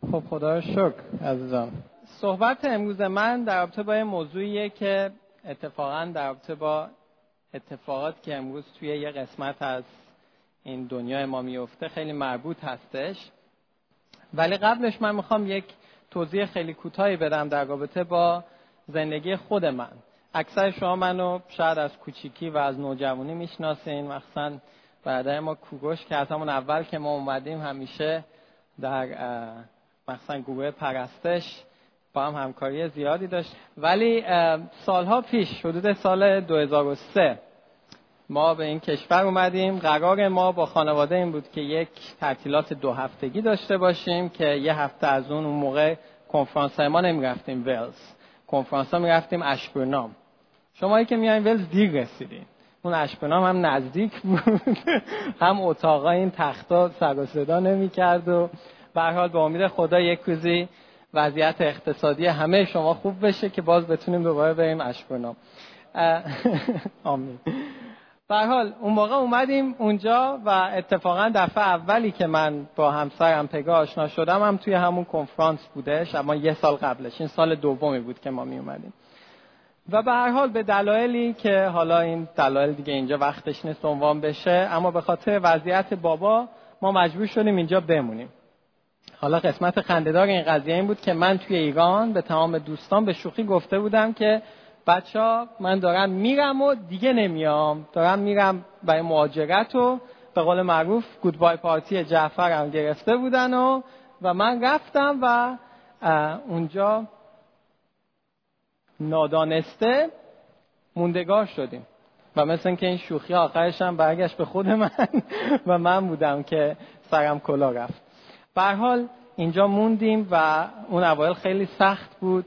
خب خدا شکر عزیزان. صحبت امروز من در رابطه با موضوعیه که اتفاقا در رابطه با اتفاقات که امروز توی یه قسمت از این دنیای ما میفته خیلی مربوط هستش. ولی قبلش من می‌خوام یک توضیح خیلی کوتاهی بدم در رابطه با زندگی خود من. اکثر شما منو شاید از کوچیکی و از نوجوانی می‌شناسین. مخصوصا برادر ما کوگوش که از همون اول که ما اومدیم همیشه در مثلا گروه پرستش با هم همکاری زیادی داشت. ولی سالها پیش حدود سال 2003 ما به این کشور اومدیم. قرار ما با خانواده این بود که یک تعطیلات دو هفتگی داشته باشیم که یه هفته از اون اون موقع کنفرانس ما نمی‌رفتیم ولز. کنفرانس ها می‌رفتیم اشبرنام شمایی که میایین ولز دیر رسیدین. اون اشبرنام هم نزدیک بود. هم اتاقا این تختا سر و صدا نمی‌کرد و به حال به امید خدا یک روزی وضعیت اقتصادی همه شما خوب بشه که باز بتونیم دوباره بریم اشبرنام آمین. به حال اون موقع اومدیم اونجا و اتفاقا دفعه اولی که من با همسرم پگا آشنا شدم هم توی همون کنفرانس بودش اما یه سال قبلش. این سال دومی بود که ما می اومدیم. و به هر حال به دلایلی که حالا این دلایل دیگه اینجا وقتش نیست عنوان بشه اما به خاطر وضعیت بابا ما مجبور شدیم اینجا بمونیم. حالا قسمت خندهدار این قضیه این بود که من توی ایران به تمام دوستان به شوخی گفته بودم که بچه من دارم میرم و دیگه نمیام. دارم میرم برای مهاجرت و به قول معروف گودبای پارتی جعفر هم گرفته بودن و و من رفتم و اونجا نادانسته موندگار شدیم. و مثل اینکه این شوخی آخرش هم برگشت به خود من و من بودم که سرم کلا رفت. به حال اینجا موندیم و اون اوایل خیلی سخت بود.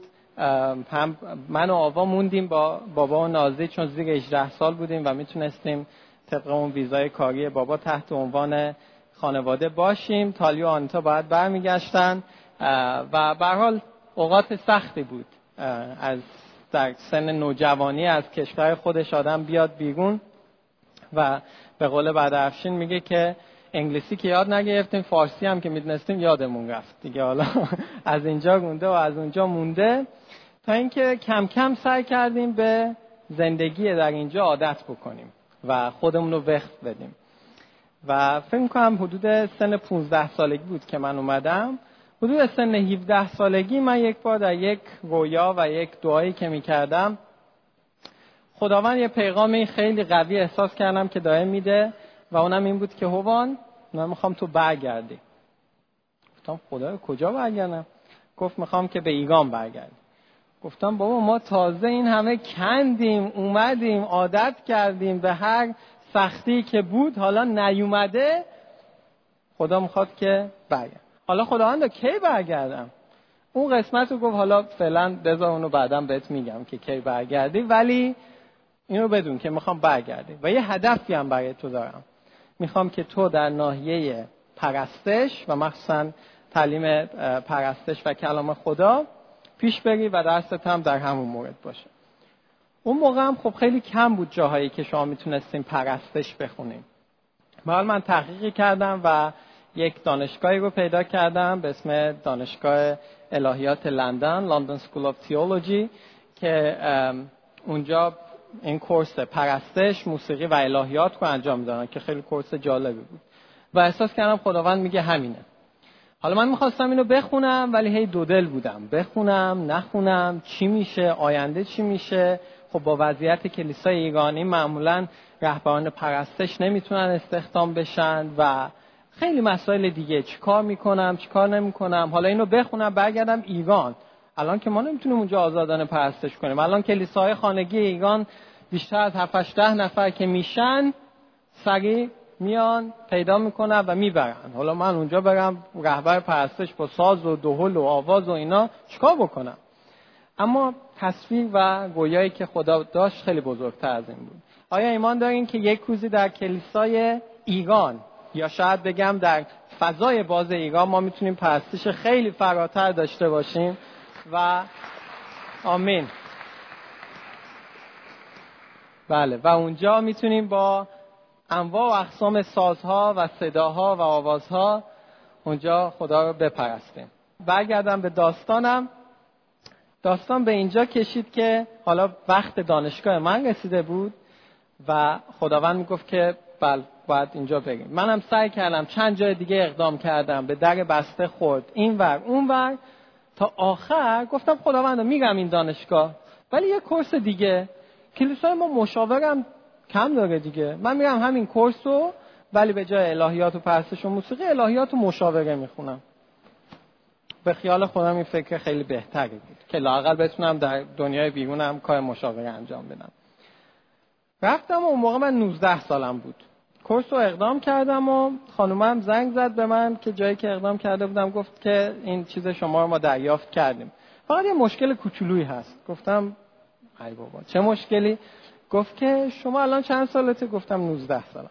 هم من و آوا موندیم با بابا و نازی چون زیر 18 سال بودیم و می‌تونستیم طبق اون ویزای کاری بابا تحت عنوان خانواده باشیم. تالی و آنتا باید برمیگشتن. و به حال اوقات سختی بود. از در سن نوجوانی از کشور خودش آدم بیاد بیرون و به قول بعد افشین میگه که انگلیسی که یاد نگرفتیم فارسی هم که می‌دونستیم یادمون رفت. دیگه حالا از اینجا مونده و از اونجا مونده. تا اینکه کم کم سعی کردیم به زندگی در اینجا عادت بکنیم و خودمون رو وقت بدیم. و فکر کنم حدود سن 15 سالگی بود که من اومدم. حدود سن 17 سالگی من یک بار در یک رویا و یک دعایی که می‌کردم خداوند یه پیغامی خیلی قوی احساس کردم که دائم میده. و اونم این بود که هوان من می‌خوام تو برگردی گفتم خدا کجا برگردم؟ گفت می‌خوام که به ایگان برگردی گفتم بابا ما تازه این همه کندیم اومدیم عادت کردیم به هر سختی که بود حالا نیومده خدا می‌خواد که برگرد. حالا خداوند کی برگردم؟ اون قسمت رو گفت حالا فعلا بذار اونو بعدا بهت میگم که کی برگردی ولی اینو بدون که می‌خوام برگردی. و یه هدفی هم برای تو دارم. می‌خوام که تو در ناحیه پرستش و مخصوصا تعلیم پرستش و کلام خدا پیش بری و دستت هم در همون مورد باشه. اون موقع هم خب خیلی کم بود جاهایی که شما می‌تونستیم پرستش بخونیم حال من تحقیقی کردم و یک دانشگاهی رو پیدا کردم به اسم دانشگاه الهیات لندن London School of Theology که اونجا این course پرستش موسیقی و الهیات رو انجام می‌دادن که خیلی کورس جالبی بود. و احساس کردم خداوند میگه همینه. حالا من می‌خواستم اینو بخونم ولی هی دودل بودم. بخونم نخونم چی میشه آینده چی میشه؟ خب با وضعیت کلیسای ایرانی معمولا رهبران پرستش نمی‌تونن استخدام بشن و خیلی مسائل دیگه. چیکار می‌کنم چیکار نمی‌کنم؟ حالا اینو بخونم برگردم ایران. الان که ما نمی‌تونیم اونجا آزادانه پرستش کنیم. الان کلیساهای خانگی ایران بیشتر از 7 ده نفر که میشن سریع میان پیدا می‌کنن و می‌برن. حالا من اونجا برم رهبر پرستش با ساز و دهل و آواز و اینا چیکار بکنم؟ اما تصویر و گویایی که خدا داشت خیلی بزرگتر از این بود. آیا ایمان دارین که یک روزی در کلیسای ایران یا شاید بگم در فضای باز ایران ما می‌تونیم پرستش خیلی فراتر داشته باشیم؟ و آمین. بله و اونجا می‌تونیم با انواع و اقسام سازها و صداها و آوازها اونجا خدا رو بپرستیم. برگردم به داستانم. داستان به اینجا کشید که حالا وقت دانشگاه من رسیده بود و خداوند می‌گفت که بل باید اینجا بگیم منم سعی کردم چند جای دیگه اقدام کردم به در بسته خورد. این ور اون ور تا آخر گفتم خداوند میگم این دانشگاه. ولی یه کورس دیگه. کلیسای ما مشاورم کم داره دیگه. من میرم همین کورس رو ولی به جای الهیات و پرستش و موسیقی الهیات و مشاوره می‌خونم. به خیال خودم این فکر خیلی بهتری بود که لاقل بتونم در دنیای بیرونم کار مشاوره انجام بدم. رفتم و اون موقع من 19 سالم بود. کورس رو اقدام کردم و خانومم زنگ زد به من که جایی که اقدام کرده بودم گفت که این چیز شما رو ما دریافت کردیم. فقط یه مشکل کوچولویی هست. گفتم ای بابا چه مشکلی؟ گفت که شما الان چند سالته؟ گفتم 19 سالم.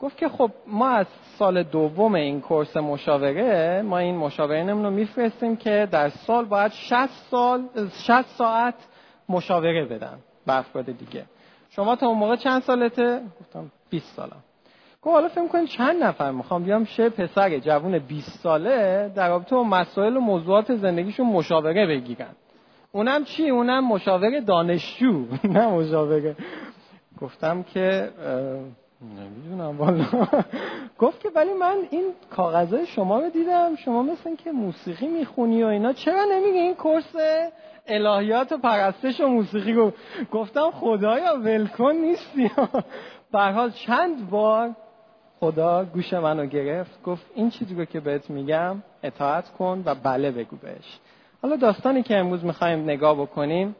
گفت که خب ما از سال دوم این کورس مشاوره ما این مشاوره رو میفرستیم که در سال باید 60 سال 60 ساعت مشاوره بدن به افراد دیگه. شما تا اون موقع چند سالته؟ گفتم 20 سالم. گفت حالا فکر کنید چند نفر می‌خوام؟ بیام شه پسر جوون 20 ساله در رابطه با مسائل و موضوعات زندگیشون مشاوره بگیرن. اونم چی؟ اونم مشاوره دانشجو. نه مشاوره. گفتم که نمی‌دونم والا. گفت که ولی من این کاغذهای شما رو دیدم. شما مثل که موسیقی می‌خونی و اینا. چرا نمیگه این کورس الهیات و پرستش و موسیقی؟ رو گفتم خدایا ولکن نیستی. حال چند بار خدا گوش منو گرفت گفت این چیزی رو که بهت میگم اطاعت کن و بله بگو بهش. حالا داستانی که امروز می‌خوایم نگاه بکنیم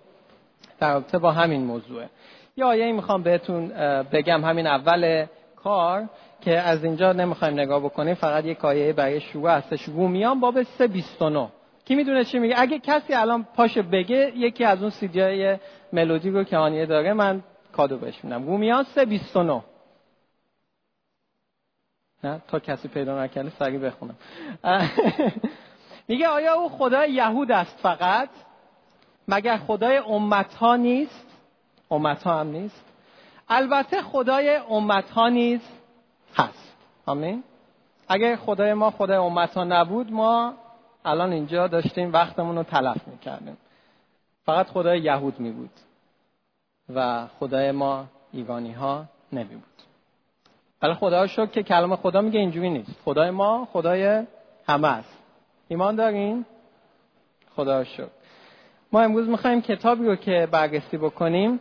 در رابطه با همین موضوعه. یا آیه می‌خوام بهتون بگم همین اول کار که از اینجا نمی‌خوایم نگاه بکنیم فقط یک آیه برای شروع هستش رومیان باب 329 کی می‌دونه چی میگه؟ اگه کسی الان پاش بگه یکی از اون سیدیای ملودی رو که آنیه داره من کادو بهش میدم. رومیان 329 نه؟ تا کسی پیدا نکرده سریع بخونم. میگه آیا او خدای یهود است فقط؟ مگر خدای امت ها نیست؟ امت ها هم نیست. البته خدای امت ها نیز هست. آمین. اگر خدای ما خدای امت ها نبود ما الان اینجا داشتیم وقتمون رو تلف می‌کردیم. فقط خدای یهود می بود و خدای ما ایگانی ها نمی ولی خدا شد که کلمه خدا میگه اینجوری نیست. خدای ما خدای همه است. ایمان دارین؟ خدا شد ما امروز می‌خوایم کتابی رو که بررسی بکنیم.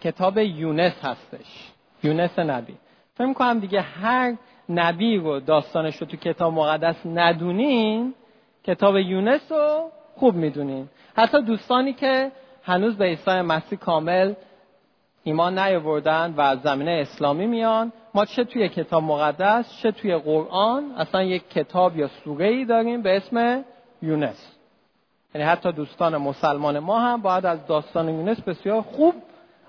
کتاب یونس هستش. یونس نبی. فکر می‌کنم دیگه هر نبی رو داستانش رو تو کتاب مقدس ندونین کتاب یونس رو خوب می‌دونین. حتی دوستانی که هنوز به عیسی مسیح کامل ایمان نیاوردن و از زمینه اسلامی میان ما چه توی کتاب مقدس چه توی قرآن اصلا یک کتاب یا سوره ای داریم به اسم یونس. یعنی حتی دوستان مسلمان ما هم باید از داستان یونس بسیار خوب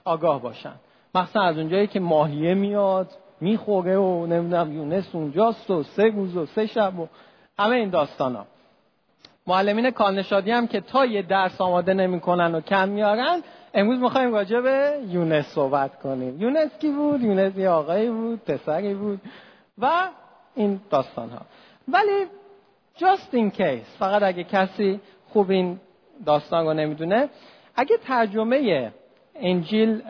آگاه باشن. مخصوصا از اونجایی که ماهیه میاد می‌خوره و نمی‌دونم یونس اونجاست و سه روز و سه شب و همه این داستان ها معلمین کالنشادی هم که تا یه درس آماده نمی‌کنن و کم میارن امروز می‌خوایم راجع به یونس صحبت کنیم. یونس کی بود؟ یونس یه آقایی بود پسری بود و این داستان ها ولی just in case فقط اگه کسی خوب این داستان رو نمی‌دونه اگه ترجمه انجیل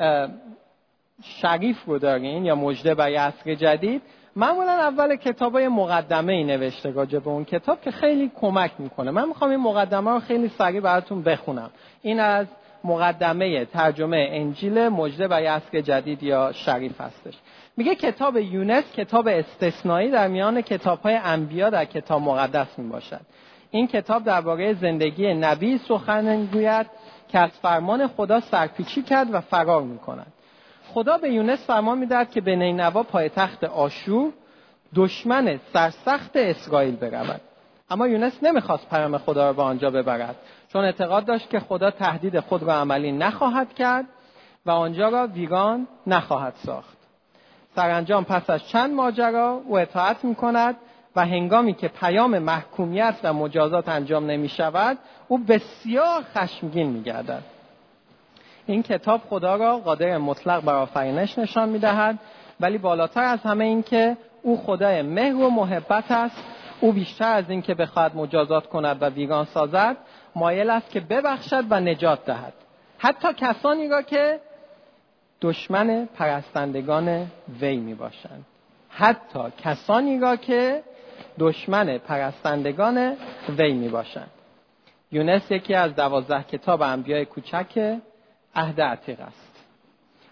شریف رو دارین یا مجده برای عصر جدید معمولا اول کتاب های مقدمه ای نوشته راجع به اون کتاب که خیلی کمک می‌کنه. من می‌خوام این مقدمه رو خیلی سریع براتون بخونم. این از مقدمه ترجمه انجیل مجده برای عصر جدید یا شریف هستش. میگه کتاب یونس کتاب استثنایی در میان کتاب های انبیا در کتاب مقدس می باشد این کتاب درباره زندگی نبی سخن می‌گوید که از فرمان خدا سرپیچی کرد و فرار می کند. خدا به یونس فرمان می‌دهد که به نینوا پایتخت آشور دشمن سرسخت اسرائیل برود. اما یونس نمی‌خواست پیام خدا را به آنجا ببرد. چون اعتقاد داشت که خدا تهدید خود را عملی نخواهد کرد و آنجا را ویران نخواهد ساخت سرانجام پس از چند ماجرا او اطاعت می کند و هنگامی که پیام محکومیت و مجازات انجام نمی شود او بسیار خشمگین می گردد. این کتاب خدا را قادر مطلق بر آفرینش نشان می دهد ولی بالاتر از همه این که او خدای مهر و محبت است او بیشتر از این که بخواهد مجازات کند و ویران سازد مایل است که ببخشد و نجات دهد. حتی کسانی را که دشمن پرستندگان وی می باشند حتی کسانی را که دشمن پرستندگان وی می باشند یونس یکی از دوازده کتاب انبیای کوچک عهد عتیق است.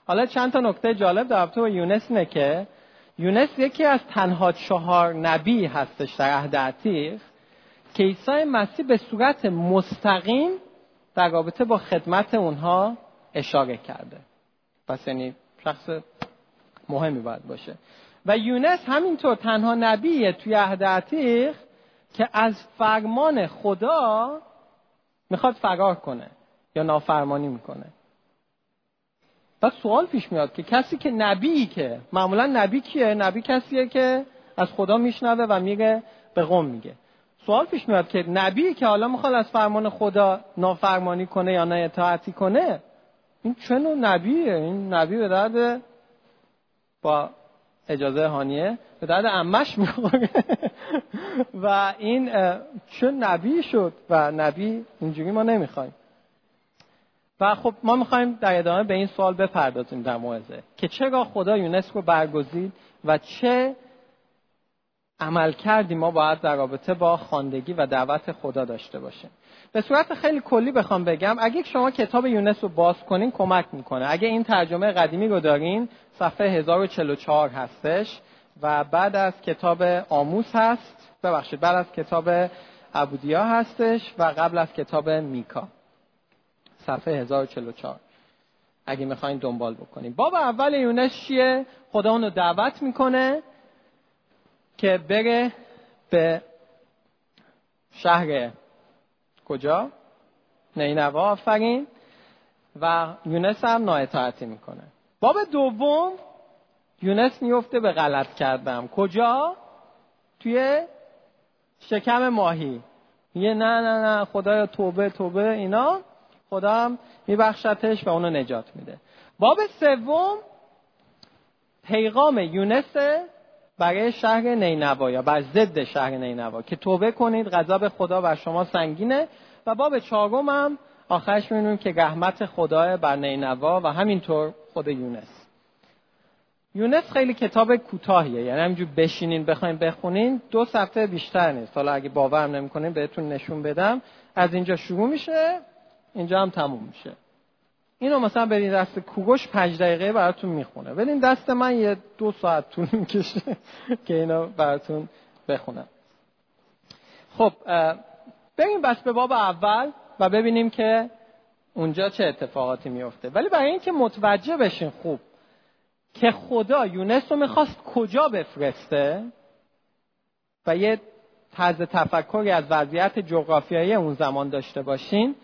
حالا چند تا نکته جالب در رابطه با یونس اینه که یونس یکی از تنها چهار نبی هستش در عهد عتیق. که عیسی مسیح به صورت مستقیم در رابطه با خدمت اونها اشاره کرده. پس یعنی شخص مهمی باید باشه. و یونس همینطور تنها نبیه توی عهد عتیق که از فرمان خدا می‌خواد فرار کنه یا نافرمانی می‌کنه. پس سوال پیش میاد که کسی که نبی که معمولا نبی کیه؟ نبی کسیه که از خدا میشنوه و میگه به قوم میگه. سوال پیش میاد که نبی که حالا می‌خواد از فرمان خدا نافرمانی کنه یا نه اطاعتی کنه این چه نوع نبیه؟ این نبی به درد با اجازه هانیه به درد امش می‌خوره. و این چه نبی شد و نبی اینجوری ما نمی‌خوایم. و خب ما می‌خوایم در ادامه به این سوال بپردازیم در موعظه که چرا خدا یونس رو برگزید و چه عمل کردی ما باید در رابطه با خواندگی و دعوت خدا داشته باشیم. به صورت خیلی کلی بخوام بگم اگه شما کتاب یونس رو باز کنین کمک می‌کنه. اگه این ترجمه قدیمی رو دارین صفحه 1044 هستش و بعد از کتاب آموس هست ببخشید بعد از کتاب عبودیا هستش و قبل از کتاب میکا. صفحه 1044 اگه می‌خواین دنبال بکنیم باب اول یونس چیه؟ خدا اونو دعوت می‌کنه. که بره به شهر کجا؟ نینوا آفرین. و یونس هم نااطاعتی می‌کنه. باب دوم یونس میفته به غلط کردم. کجا؟ توی شکم ماهی. یه نه نه نه خدایا توبه توبه اینا. خدا هم میبخشتش و اونو نجات میده. باب سوم پیغام یونس برای شهر نینوا یا بر ضد شهر نینوا که توبه کنید غضب خدا بر شما سنگینه. و باب چهارم هم آخرش می‌بینیم که رحمت خدا بر نینوا و همینطور خود یونس. یونس خیلی کتاب کوتاهیه یعنی همینجور بشینین بخواین بخونین دو صفحه بیشتر نیست. حالا اگه باورم نمی‌کنین بهتون نشون بدم. از اینجا شروع میشه اینجا هم تموم میشه. اینو مثلا برین دست کوگوش پنج دقیقه براتون می‌خونه. بدین دست من یه دو ساعت طول می‌کشه که اینو براتون بخونم. خب بریم بس به باب اول و ببینیم که اونجا چه اتفاقاتی میفته. ولی برای اینکه متوجه بشین خوب که خدا یونس رو می‌خواست کجا بفرسته و یه طرز تفکری از وضعیت جغرافیایی اون زمان داشته باشین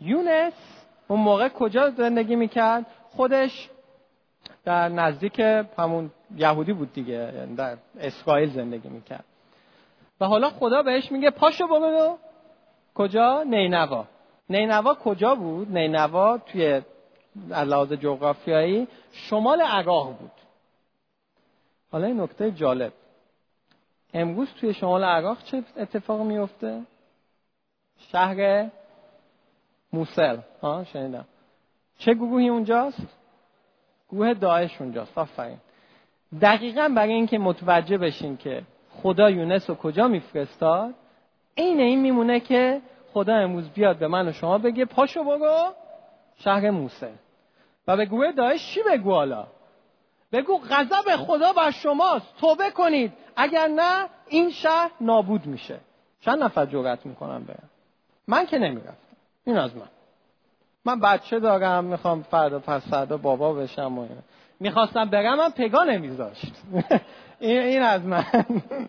یونس اون موقع کجا زندگی می‌کرد؟ خودش در نزدیک همون یهودی بود دیگه یعنی در اسرائیل زندگی می‌کرد. و حالا خدا بهش میگه پاشو برو کجا؟ نینوا. نینوا کجا بود؟ نینوا توی لحاظ جغرافیایی شمال عراق بود. حالا این نکته جالب. امروز توی شمال عراق چه اتفاق میفته شهر موسل. ها شنیدم. چه گروهی اونجاست؟ گروه داعش اونجاست. آفرین. دقیقا برای اینکه متوجه بشین که خدا یونس رو کجا میفرستاد عین این میمونه که خدا امروز بیاد به من و شما بگه پاشو برو شهر موسل. و به گروه داعش چی بگو حالا؟ بگو غضب خدا بر شماست. توبه کنید. اگر نه این شهر نابود میشه. چند نفر جرأت می‌کنم برم من که نمی‌رفتم. این از من. من بچه دارم می‌خوام فردا پس فردا بابا بشم و می‌خواستم برم من پگا نمیذاشت. این از من.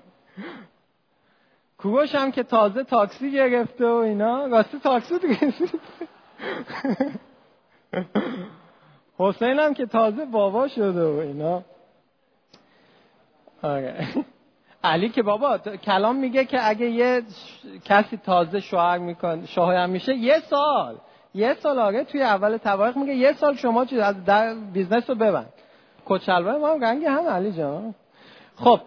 کوروش هم که تازه تاکسی گرفته و اینا. راستی تاکسی گرفت حسین هم که تازه بابا شده و اینا. آره. علی که بابا کلام میگه که اگه یه کسی تازه شوهر میکن شوهر میشه یه سال یه سال آره توی اول تواریخ میگه یه سال شما چیز از در business رو ببند. کچلوه ما هم رنگی هم علی جان. خب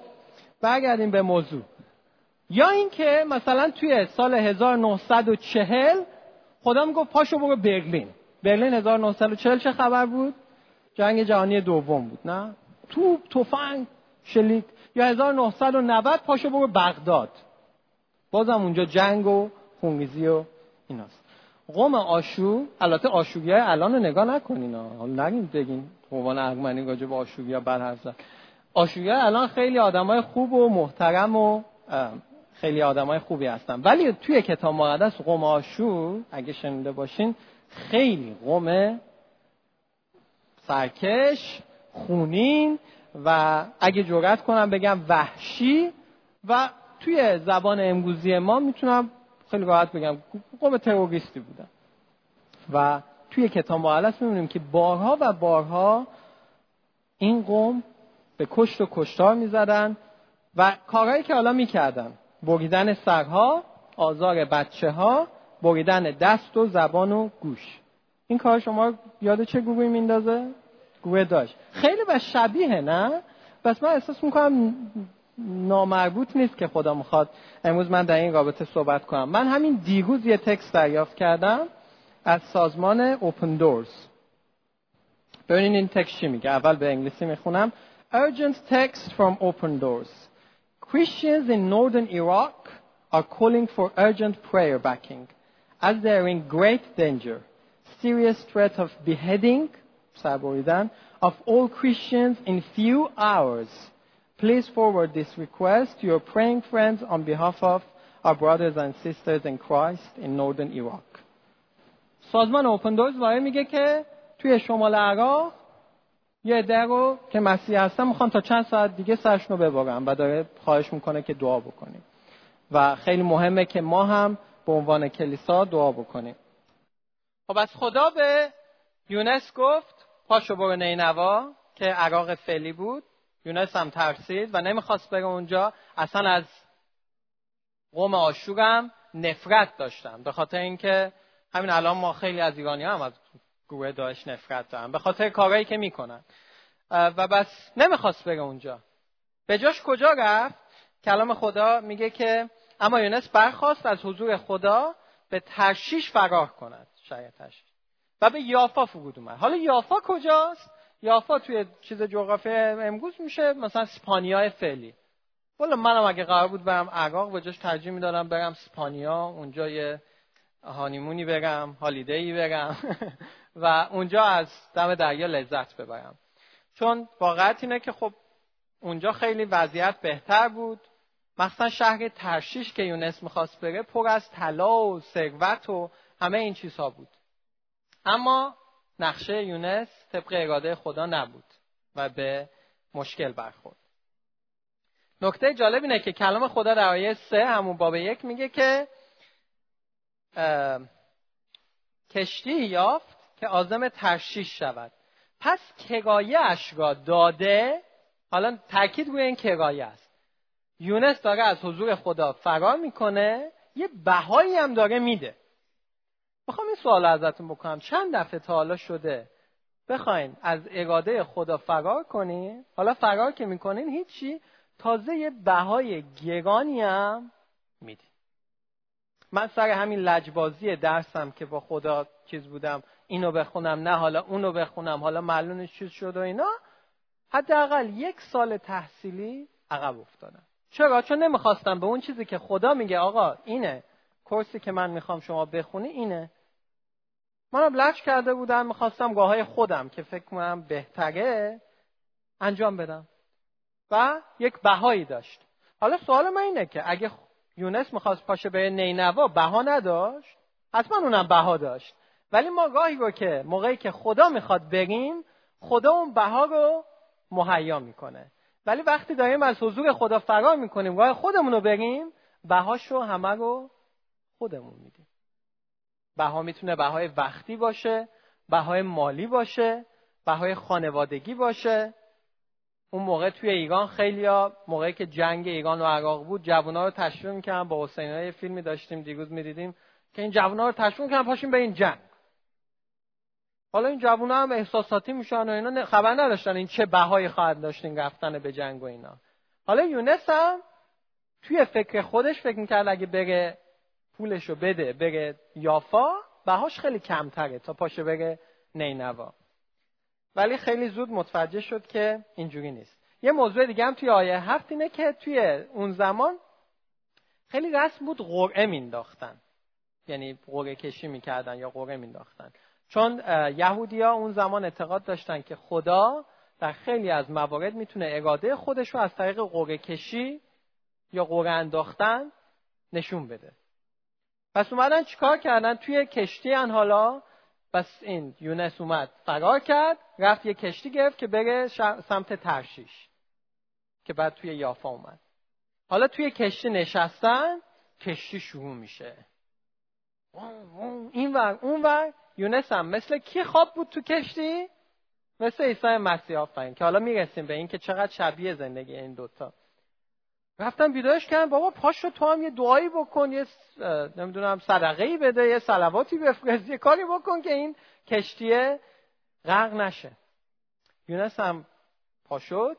برگردیم به موضوع. یا اینکه مثلا توی سال 1940 خدا گفت پاشو برو برلین. برلین 1940 چه خبر بود؟ جنگ جهانی دوم بود نه؟ توپ تفنگ شلیک. یا 1990 پاشو برو بغداد. بازم اونجا جنگ و خونریزی و ایناست. قوم آشور البته آشوری های الان رو نگاه نکنین حالا نگین بگین. قوان ارمنی راجع به آشوری ها بر حرف آشوری الان خیلی آدمای خوب و محترم و خیلی آدمای خوبی هستن. ولی توی کتاب مقدس قوم آشور اگه شنیده باشین خیلی قوم سرکش خونین و اگه جرأت کنم بگم وحشی و توی زبان امروزی ما می‌تونم خیلی راحت بگم قوم تروریستی بودن و توی کتاب مقدس می‌بینیم که بارها و بارها این قوم به کشت و کشتار می‌زدن و کارهایی که حالا می‌کردن. بریدن سرها آزار بچه ها بریدن دست و زبان و گوش. این کار شما یاد چه گروهی میندازه گروه داشت. خیلی به شبیه نه؟ بس من احساس می‌کنم نامربوط نیست که خدا می‌خواد امروز من در این رابطه صحبت کنم. من همین دیروز یه تکست دریافت کردم از سازمان اوپن دورز ببینین این تکست چی میگه. اول به انگلیسی می‌خونم. Urgent text from open doors. Christians in northern Iraq are calling for urgent prayer backing. As they are in great danger serious threat of beheading سربریدن. Of all Christians in few hours Please forward this request to your praying friends on behalf of our brothers and sisters in Christ in northern Iraq. سازمان اوپن دورز وای میگه که توی شمال عراق یه عده رو که مسیح هستن می‌خوان تا چند ساعت دیگه سرشون رو ببرن و داره خواهش می‌کنه که دعا بکنیم. و خیلی مهمه که ما هم به عنوان کلیسا دعا بکنیم. خب از خدا به یونس گفت پاشو برو نینوا که عراق فعلی بود. یونس هم ترسید و نمی‌خواست بره اونجا. اصلا از قوم آشورم نفرت داشتم. به خاطر اینکه همین الان ما خیلی از ایرانی هم از گروه داعش نفرت دارم به خاطر کارهایی که می‌کنن. و بس نمی‌خواست بره اونجا. به جاش کجا رفت؟ کلام خدا میگه که اما یونس برخواست از حضور خدا به ترشیش فرار کند. شاید ترشیش. و به یافا فرود اومد. حالا یافا کجاست؟ یافا توی چیز جغرافی امروز میشه مثلا سپانیا فعلی. والا منم اگه قرار بود برم عراق به جاش ترجیح می‌دادم برم سپانیا اونجا یه هانیمونی برم هالیدی برم و اونجا از دم دریا لذت ببرم. چون واقعیت اینه که خب اونجا خیلی وضعیت بهتر بود. مثلا شهر ترشیش که یونس می‌خواست بره پر از طلا و ثروت و همه این چیزها بود. اما نقشه یونس طبق اراده خدا نبود و به مشکل برخورد. نکته جالب اینه که کلام خدا در آیه سه همون باب یک میگه که کشتی یافت که آزم ترشیش شود. پس کگایه اش را داده حالا تاکید روی این کگایه است. یونس داره از حضور خدا فرار می‌کنه یه بهایی هم داره میده. می‌خوام این سوال ازتون بکنم. چند دفعه تا حالا شده بخواین از اراده خدا فرار کنین؟ حالا فرار که می‌کنین هیچی. تازه یه بهای گرانی هم میدین. من سر همین لجبازی درسم که با خدا چیز بودم. اینو بخونم نه حالا اونو بخونم. حالا معلومش چیز شد و اینا. حداقل یک سال تحصیلی عقب افتادم. چرا؟ چون نمی‌خواستم. به اون چیزی که خدا میگه آقا اینه. کورسی که من می‌خوام شما بخونی اینه. منم لچ کرده بودم می‌خواستم گاه خودم که فکر کنم بهتره انجام بدم. و یک بهایی داشت. حالا سوال من اینه که اگه یونس می‌خواست پاشه به نینوا بها نداشت حتما اونم بها داشت. ولی ما گاهی رو که موقعی که خدا می‌خواد بریم خدا اون بها رو مهیا می‌کنه. ولی وقتی داریم از حضور خدا فرار می‌کنیم گاه خودمون رو بریم بهاش رو همه رو خودمون میدیم. بها می‌تونه بهای وقتی باشه بهای مالی باشه بهای خانوادگی باشه. اون موقع توی ایران خیلی ها موقعی که جنگ ایران و عراق بود جوونا رو تشویق می‌کردن. با حسین های فیلمی داشتیم دیروز می‌دیدیم که این جوونا رو تشویق می‌کردن پاشیم به این جنگ. حالا این جوونا هم احساساتی میشن و اینا خبر نداشتن این چه بهایی خواهد داشتین رفتن به جنگ و اینا. حالا یونس هم توی فکر خودش فکر می‌کرد اگه بره پولشو بده بره یافا بهاش خیلی کمتره تا پاشه بره نینوا. ولی خیلی زود متوجه شد که اینجوری نیست. یه موضوع دیگه هم توی آیه هفت اینه که توی اون زمان خیلی رسم بود قرعه مینداختن یعنی قرعه کشی می‌کردن یا قرعه مینداختن چون یهودیا اون زمان اعتقاد داشتن که خدا در خیلی از موارد می‌تونه اراده خودش رو از طریق قرعه کشی یا قرعه انداختن نشون بده. پس اومدن چیکار کردن؟ توی کشتی ان حالا. بس این یونس اومد فرار کرد رفت یه کشتی گرفت که بره سمت ترشیش که بعد توی یافا اومد. حالا توی کشتی نشستن کشتی شروع میشه. این ور اون ور. یونس هم مثل کی خواب بود تو کشتی؟ مثل عیسی مسیح آفرین که حالا می‌رسیم به این که چقدر شبیه زندگی این دوتا. رفتم بیدارش کردم بابا پاشو تو هم یه دعایی بکن یه نمی‌دونم صدقه ای بده یه سلواتی بفرست یه کاری بکن که این کشتیه غرق نشه. یونس هم پاشد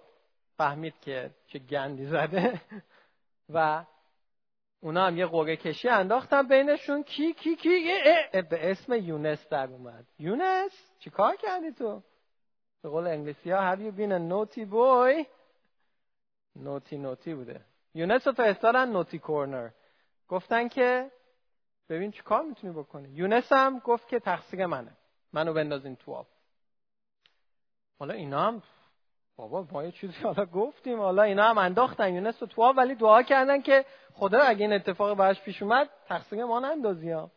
فهمید که چه گندی زده. و اونا هم یه قوره کشی انداختن بینشون. کی کی کی؟ به اسم یونس در اومد. یونس چی کار کردی تو؟ به قول انگلیسی ها have you been a naughty boy? نوتی نوتی بوده. یونس رو فرستادن نوتی کورنر. گفتن که ببین چی کار می‌تونی بکنی. یونس هم گفت که تقصیر منه. منو بندازین تو آب. حالا اینا هم بابا ما یه چیزی حالا گفتیم. حالا اینا هم انداختن یونس رو تو آب ولی دعا کردن که خدا اگه این اتفاق براش پیش اومد تقصیر ما نندازی ها.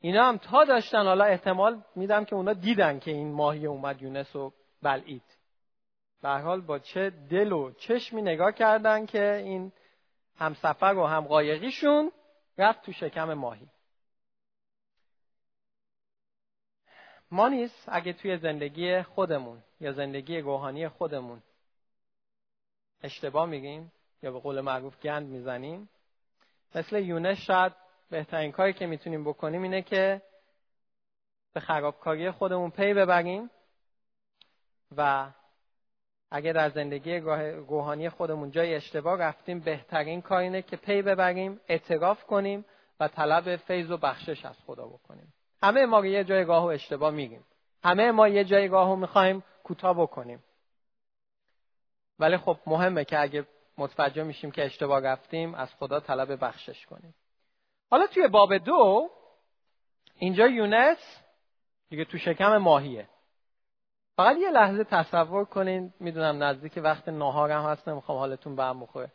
اینا هم تا داشتن حالا احتمال میدم که اونا دیدن که این ماهی اومد یونس رو بلعید. به حال با چه دل و چشمی نگاه کردن که این همسفر و هم قایقیشون رفت تو شکم ماهی. ما نیست اگه توی زندگی خودمون یا زندگی روحانی خودمون اشتباه میگیم یا به قول معروف گند می‌زنیم. مثل یونس شاید بهترین کاری که می‌تونیم بکنیم اینه که به خرابکاری خودمون پی ببریم و اگر در زندگی روحانی خودمون جای اشتباه رفتیم بهترین کار اینه که پی ببریم اعتراف کنیم و طلب فیض و بخشش از خدا بکنیم. همه ما یه جای راه و اشتباه میگیم. همه ما یه جای راه رو می‌خوایم کوتاه بکنیم. ولی خب مهمه که اگه متوجه میشیم که اشتباه رفتیم از خدا طلب بخشش کنیم. حالا توی باب دو اینجا یونس دیگه تو شکم ماهیه. فقط یه لحظه تصور کنین می‌دونم نزدیک وقت نهارم هست نمی‌خوام حالتون به هم بخوره.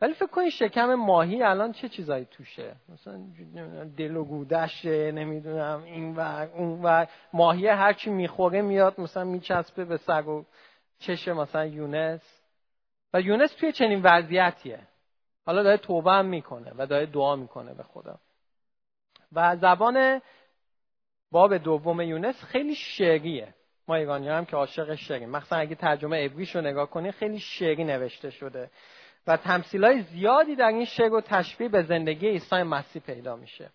ولی فکر کنین شکم ماهی الان چه چیزایی توشه؟ مثلا دل و گودشه نمی‌دونم این ور اون ور. ماهی هرچی می‌خوره میاد مثلا میچسبه به سگ و چشه مثلا یونس. و یونس توی چنین وضعیتیه. حالا داره توبه هم می‌کنه و داره دعا می‌کنه به خدا. و زبان باب دوم یونس خیلی شعریه. ما ایرانی هم که عاشق شعریم مثلا اگه ترجمه ابریش رو نگاه کنی خیلی شعری نوشته شده. و تمثیل های زیادی در این شعر و تشبیه به زندگی عیسی مسیح پیدا میشه.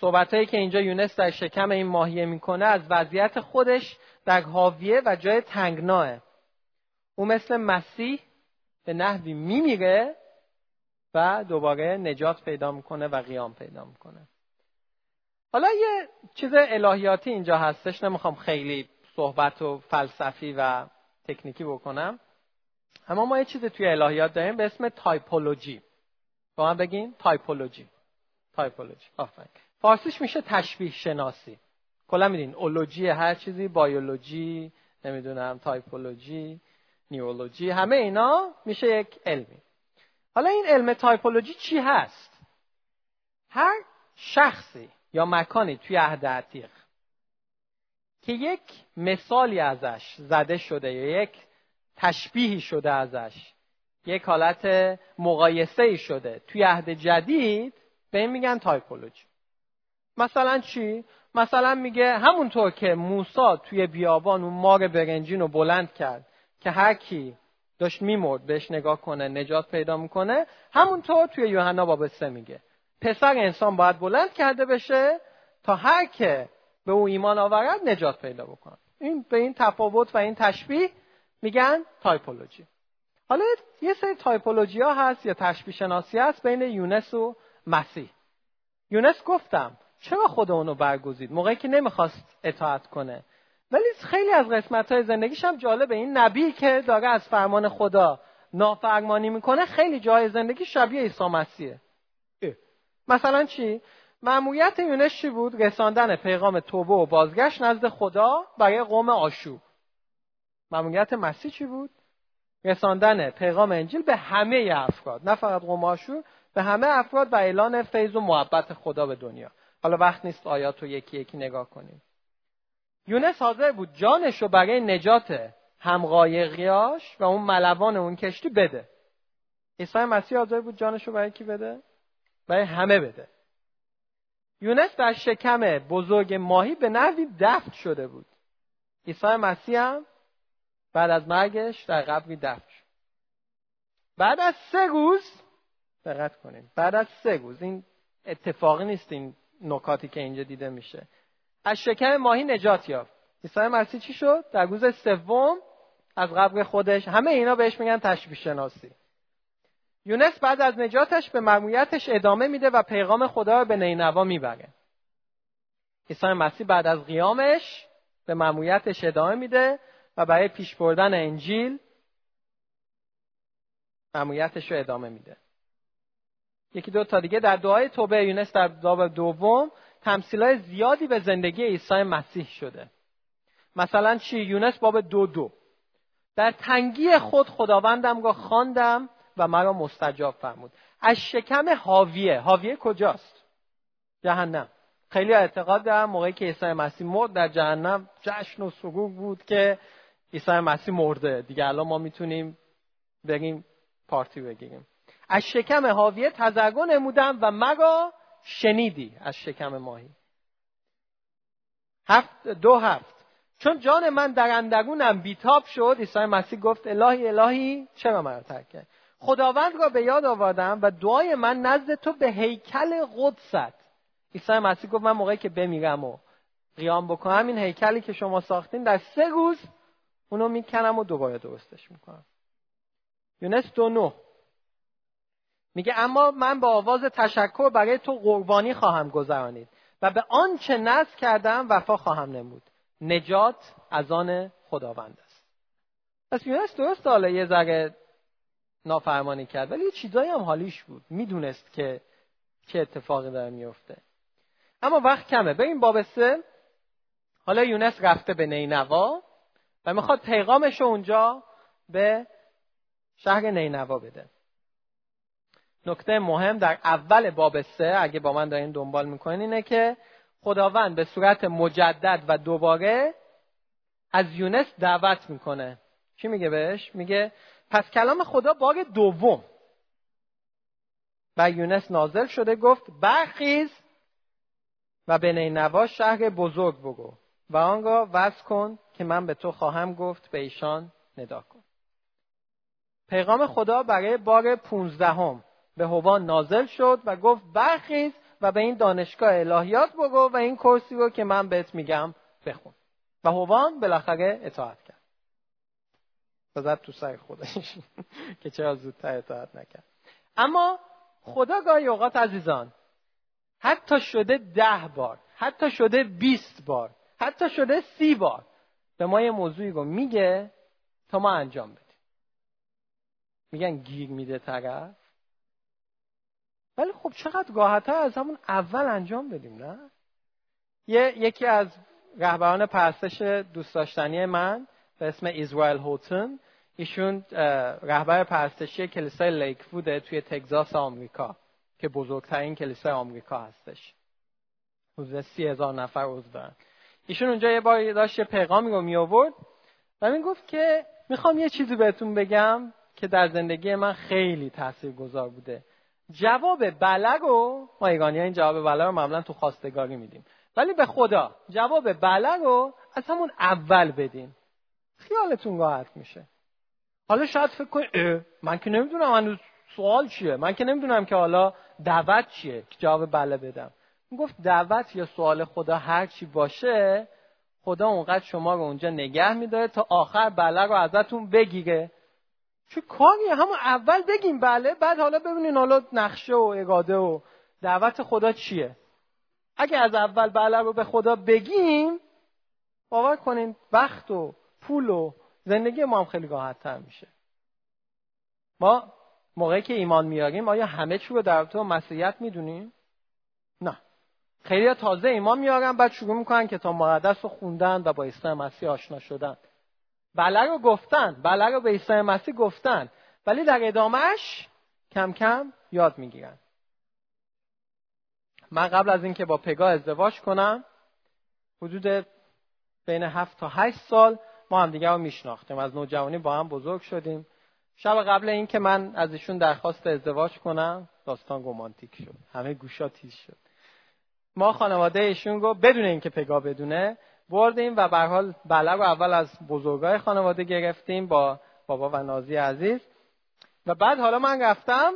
صحبت هایی که اینجا یونس در شکم این ماهیه می‌کنه از وضعیت خودش در حاویه و جای تنگناه. او مثل مسیح به نحوی میمیره و دوباره نجات پیدا می‌کنه و قیام پیدا می‌کنه. حالا یه چیز الهیاتی اینجا هستش نمی‌خوام خیلی صحبت و فلسفی و تکنیکی بکنم. اما ما یه چیز توی الهیات داریم به اسم typology. با من بگین typology. typology. آفرین. فارسیش میشه تشبیه شناسی. کلا میدین اولوژی هر چیزی بایولوژی نمی‌دونم تایپولوژی نیولوژی همه اینا میشه یک علمی. حالا این علم تایپولوژی چی هست؟ هر شخصی یا مکانی توی عهد عتیق که یک مثالی ازش زده شده یا یک تشبیهی شده ازش یک حالت مقایسه شده. توی عهد جدید به این میگن تایپولوژی. مثلا چی؟ مثلا میگه همونطور که موسا توی بیابان اون مار برنجین رو بلند کرد که هر کی داشت میمرد بهش نگاه کنه نجات پیدا می‌کنه همونطور توی یوحنا باب سه میگه. پسر انسان باید بلند کرده بشه تا هر که به او ایمان آورد نجات پیدا بکنه این به این تفاوت و این تشبیه میگن typology. حالا یه سری typology ها هست یا تشبیه شناسی هست بین یونس و مسیح. یونس گفتم چرا خود اونو برگزید؟ موقعی که نمی‌خواست اطاعت کنه. ولی خیلی از قسمت های زندگیش هم جالبه. این نبی که داره از فرمان خدا نافرمانی می‌کنه خیلی جای زندگی شبیه عیسی مسیحه. مثلا چی؟ مأموریت یونس چی بود؟ رساندن پیغام توبه و بازگشت نزد خدا برای قوم آشور. معمولیت مسیح چی بود؟ رساندن پیغام انجیل به همه افراد نه فقط قوم آشور به همه افراد و اعلان فیض و محبت خدا به دنیا. حالا وقت نیست آیات رو یکی یکی نگاه کنیم. یونس حاضر بود جانش رو برای نجات همقایقیاش و اون ملوان اون کشتی بده. عیسی مسیح حاضر بود جانش رو برای کی بده؟ برای همه بده. یونس در شکم بزرگ ماهی به نحوی دفن شده بود. عیسی مسیح هم بعد از مرگش در قبری دفن شد. بعد از سه روز دقت کنید بعد از سه روز این اتفاقی نیست این نکاتی که اینجا دیده میشه. از شکم ماهی نجات یافت. عیسی مسیح چی شد؟ در روز سوم از قبر خودش همه اینا بهش میگن تشبیه شناسی یونس بعد از نجاتش به مأموریتش ادامه میده و پیغام خدا رو به نینوا می‌بره. عیسی مسیح بعد از قیامش به مأموریتش ادامه میده و برای پیش بردن انجیل مأموریتش رو ادامه میده. یکی دو تا دیگه در دعای توبه یونس در باب دوم تمثیلای زیادی به زندگی عیسی مسیح شده. مثلا چی؟ یونس باب دو دو. در تنگی خود خداوندم را خواندم و مرا مستجاب فرمود. از شکم حاویه. حاویه کجاست؟ جهنم. خیلی اعتقاد دارم موقعی که عیسی مسیح مرد در جهنم جشن و سرور بود که عیسی مسیح مرده. دیگه الان ما می‌تونیم بریم پارتی بگیریم. از شکم حاویه تزرگو نمودم و مرا شنیدی. از شکم ماهی. هفت دو هفت. چون جان من در اندرونم بیتاب شد عیسی مسیح گفت الهی الهی چرا مرا ترک کرد؟ خداوند را به یاد آوردم و دعای من نزد تو به هیکل قدست عیسی مسیح گفت من موقعی که بمیرم و قیام بکنم این هیکلی که شما ساختین در سه روز اونو می‌کنم و دوباره درستش می‌کنم. یونس دو نو. میگه اما من با آواز تشکر برای تو قربانی خواهم گذرانید و به آنچه نزد کردم وفا خواهم نمود. نجات از آن خداوند است. پس یونس درست حالا یه ذره نافرمانی کرد. ولی یه چیزایی هم حالیش بود. می‌دونست که چه اتفاقی داره میفته اما وقت کمه. این باب سه. حالا یونس رفته به نینوا و می‌خواد پیغامش اونجا به شهر نینوا بده. نکته مهم در اول باب سه اگه با من دارین دنبال می‌کنین اینه که خداوند به صورت مجدد و دوباره از یونس دعوت می‌کنه. چی میگه بهش؟ میگه پس کلام خدا بار دوم. و یونس نازل شده گفت برخیز و به نینوا شهر بزرگ بگو و آن را وز کن که من به تو خواهم گفت به ایشان ندا کن. پیغام خدا برای بار پونزدهم به هوا نازل شد و گفت برخیز و به این دانشگاه الهیات بگو و این کرسی رو که من بهت میگم بخون. و هوان بالاخره اطاعت کرد. زد تو سر خودش. که چرا زودتر اطاعت نکرد. اما خدا گاهی اوقات عزیزان حتی شده ده بار حتی شده بیست بار حتی شده سی بار به ما یه موضوعی رو میگه تا ما انجام بدیم. میگن گیر میده طرف ولی خب چقدر راحتتر از همون اول انجام بدیم نه؟ یه، یکی از رهبران پرستش دوست داشتنی من به اسم ایزرائیل هوتن ایشون رهبر پرستشی کلیسای لیکفوده توی تگزاس آمریکا که بزرگترین کلیسای آمریکا هستش. حدود سی هزار نفر عضو دارن. ایشون اونجا یه بار داشت یه پیغامی رو می آورد و می گفت که می‌خوام یه چیزی بهتون بگم که در زندگی من خیلی تأثیر گذار بوده. جواب بله رو ما ایرانی این جواب بله رو معمولا تو خواستگاری میدیم. ولی به خدا جواب بله رو از همون اول بدین. خیالتون راحت میشه. حالا شاید فکر کنید من که نمی‌دونم هنوز سوال چیه. من که نمی‌دونم که حالا دعوت چیه که جواب بله بدم. گفت دعوت یا سوال خدا هر چی باشه خدا اونقدر شما رو اونجا نگه میداره تا آخر بله رو ازتون بگیره. چه کاری همون اول بگیم بله بعد حالا ببینین حالا نقشه و اگاده و دعوت خدا چیه. اگه از اول بله رو به خدا بگیم باور کنین وقت و پول و زندگی ما هم خیلی راحت تر میشه. ما موقعی که ایمان میاریم آیا همه چی رو در تو مسیحیت می‌دونیم؟ نه. خیلی تازه ایمان میارن بعد شروع می‌کنن کتاب مقدس رو خوندن و با عیسی مسیح آشنا شدن. بله رو گفتن بله رو به عیسی مسیح گفتن ولی در ادامهش کم کم یاد می‌گیرن. من قبل از اینکه با پگاه ازدواج کنم حدود بین هفت تا هشت سال ما هم دیگه رو میشناختیم. از نوجوانی با هم بزرگ شدیم. شب قبل اینکه من از ایشون درخواست ازدواج کنم داستان رومانتیک شد. همه گوشا تیز شد. ما خانواده ایشون رو بدون اینکه پگاه بدونه بردیم و به حال بله رو اول از بزرگای خانواده گرفتیم با بابا و نازی عزیز. و بعد حالا من رفتم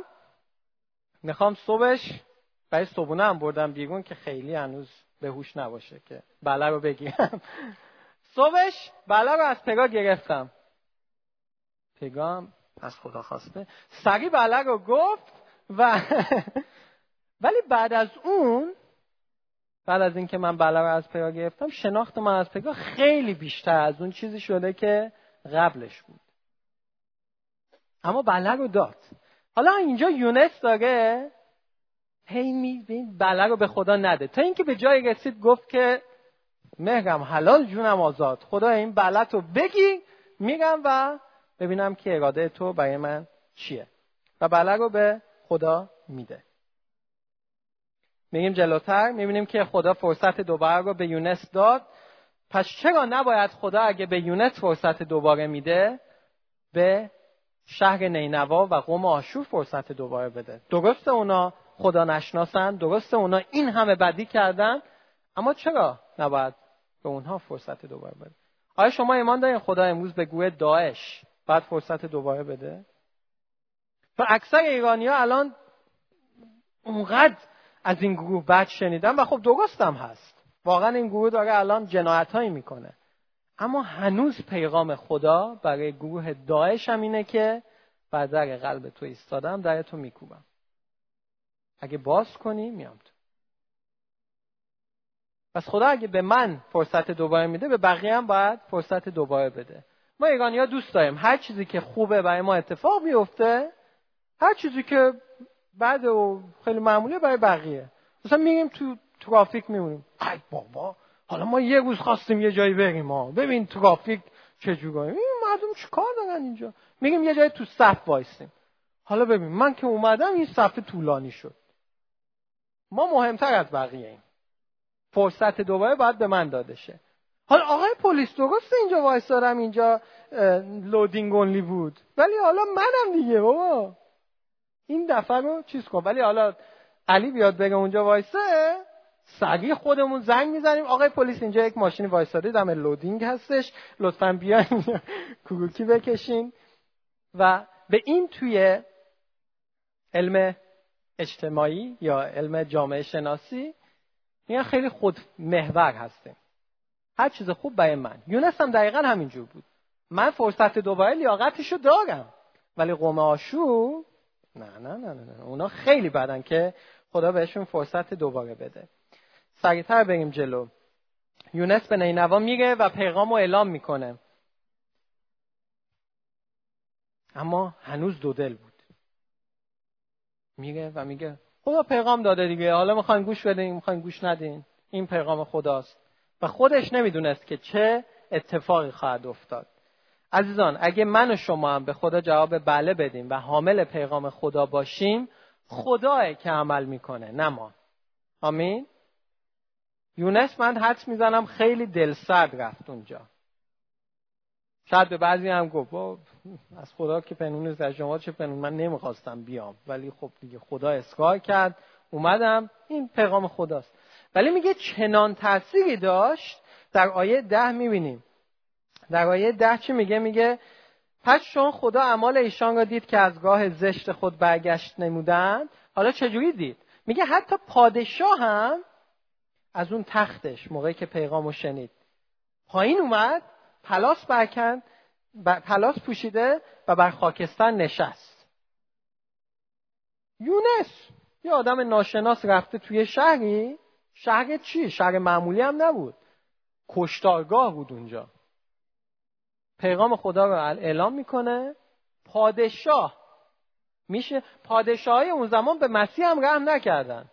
می‌خوام صبحش برای صبونه هم بردم بیرون که خیلی هنوز به هوش نباشه که بله رو بگیرم صبحش بله رو از پگاه گرفتم. پگاه از خدا خواسته. سریع بله رو گفت و ولی بعد از اون بعد از اینکه من بله رو از پگاه گرفتم شناخت من از پگاه خیلی بیشتر از اون چیزی شده که قبلش بود. اما بله رو داد. حالا اینجا یونس داره هی می بله رو به خدا نده. تا اینکه به جای رسید گفت که مهرم حلال جونم آزاد. خدا این بله رو بگی. میگم و ببینم که اراده تو برای من چیه. و بله رو به خدا میده. میگیم جلوتر. می‌بینیم که خدا فرصت دوباره رو به یونس داد. پس چرا نباید خدا اگه به یونس فرصت دوباره میده به شهر نینوا و قوم آشور فرصت دوباره بده؟ درسته اونا خدا نشناسن درسته اونا این همه بدی کردن اما چرا نباید به اونها فرصت دوباره بده. آیا شما ایمان دارین خدا امروز به گوه داعش بعد فرصت دوباره بده؟ و اکثر ایرانی ها الان اونقدر از این گروه بد شنیدن و خب درستم هست. واقعا این گروه داره الان جنایت هایی می‌کنه. اما هنوز پیغام خدا برای گروه داعش هم اینه که بعد در قلب تو ایستادم در تو میکوبم. اگه باز کنی میام تو. پس خدا اگه به من فرصت دوباره میده به بقیه هم باید فرصت دوباره بده. ما ایرانی ها دوست داریم. هر چیزی که خوبه برای ما اتفاق بیفته هر چیزی که بعد و خیلی معمولیه برای بقیه. مثلا میگیم تو ترافیک میمونیم. ای بابا حالا ما یه روز خواستیم یه جایی بریم ما ببین ترافیک چجوریه. این مردم چیکار دارن اینجا؟ میگیم یه جایی تو صف وایسیم. حالا ببین من که اومدم این صف طولانی شد. ما مهمتر از بقیه ایم. فرصت دوباره باید به من داده شه. حالا آقای پلیس درسته اینجا وایسادم اینجا loading only بود. ولی حالا منم دیگه بابا. این دفعه رو چیز کن. ولی حالا علی بیاد بگه اونجا وایسه. سریع خودمون زنگ می‌زنیم. آقای پلیس اینجا یک ماشین وایساده. دم loading هستش. لطفا بیاین کوکوکی بکشین. و به این توی علم اجتماعی یا علم جامعه شناسی میگن خیلی خود محور هستیم. هر چیز خوب برای من. یونس هم دقیقا همینجور بود. من فرصت دوباره لیاقتشو دارم ولی قوم آشور نه نه نه نه اونا خیلی بدن که خدا بهشون فرصت دوباره بده. سریعتر بریم جلو. یونس به نینوا میره و پیغام رو اعلام می‌کنه. اما هنوز دو دل بود. میگه و میگه خدا پیغام داده دیگه. حالا می‌خواین گوش بدین می‌خواین گوش ندین. این پیغام خداست. و خودش نمی‌دونست که چه اتفاقی خواهد افتاد. عزیزان اگه من و شما هم به خدا جواب بله بدیم و حامل پیغام خدا باشیم خداه که عمل می‌کنه نه ما. آمین. یونس من حدس می‌زنم خیلی دلسرد رفت اونجا. شاید به بعضی هم گفت از خدا که پنون از شما چه پنون من نمی‌خواستم بیام. ولی خب دیگه خدا اسکار کرد. اومدم این پیغام خداست. ولی میگه چنان تأثیری داشت. در آیه ده می‌بینیم. در آیه ده چی میگه؟ میگه پس چون خدا اعمال ایشان را دید که از گاه زشت خود برگشت نمودن حالا چجوری دید؟ میگه حتی پادشاه هم از اون تختش موقعی که پیغامو شنید پایین اومد پلاس برکند پلاس پوشیده و بر خاکستر نشست. یونس یه آدم ناشناس رفته توی شهری. شهر چی؟ شهر معمولی هم نبود. کشتارگاه بود اونجا. پیغام خدا رو اعلام می‌کنه. پادشاه. میشه پادشاه اون زمان به مسیح هم رحم نکردن.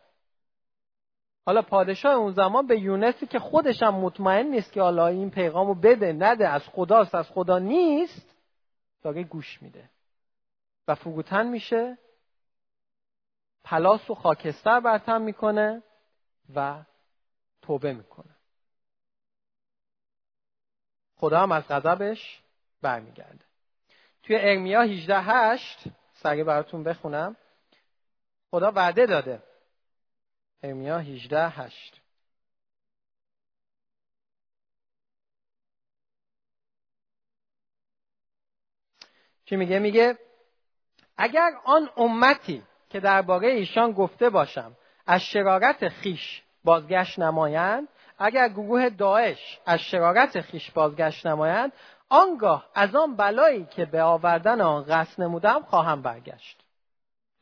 حالا پادشاه اون زمان به یونسی که خودش هم مطمئن نیست که حالا این پیغام رو بده نده از خداست از خدا نیست داره گوش میده. و فروتن میشه پلاس و خاکستر برتن می‌کنه و توبه می‌کنه. خدا هم از غضبش برمیگرده. توی ارمیا 18 8 سریع براتون بخونم. خدا وعده داده. ارمیا 18 8 چی میگه؟ میگه اگر آن امتی که درباره ایشان گفته باشم از شرارت خیش بازگشت نمایند اگر گروه داعش از شرارت خیش بازگشت نمایند آنگاه از آن بلایی که به آوردن آن قصد نمودم خواهم برگشت.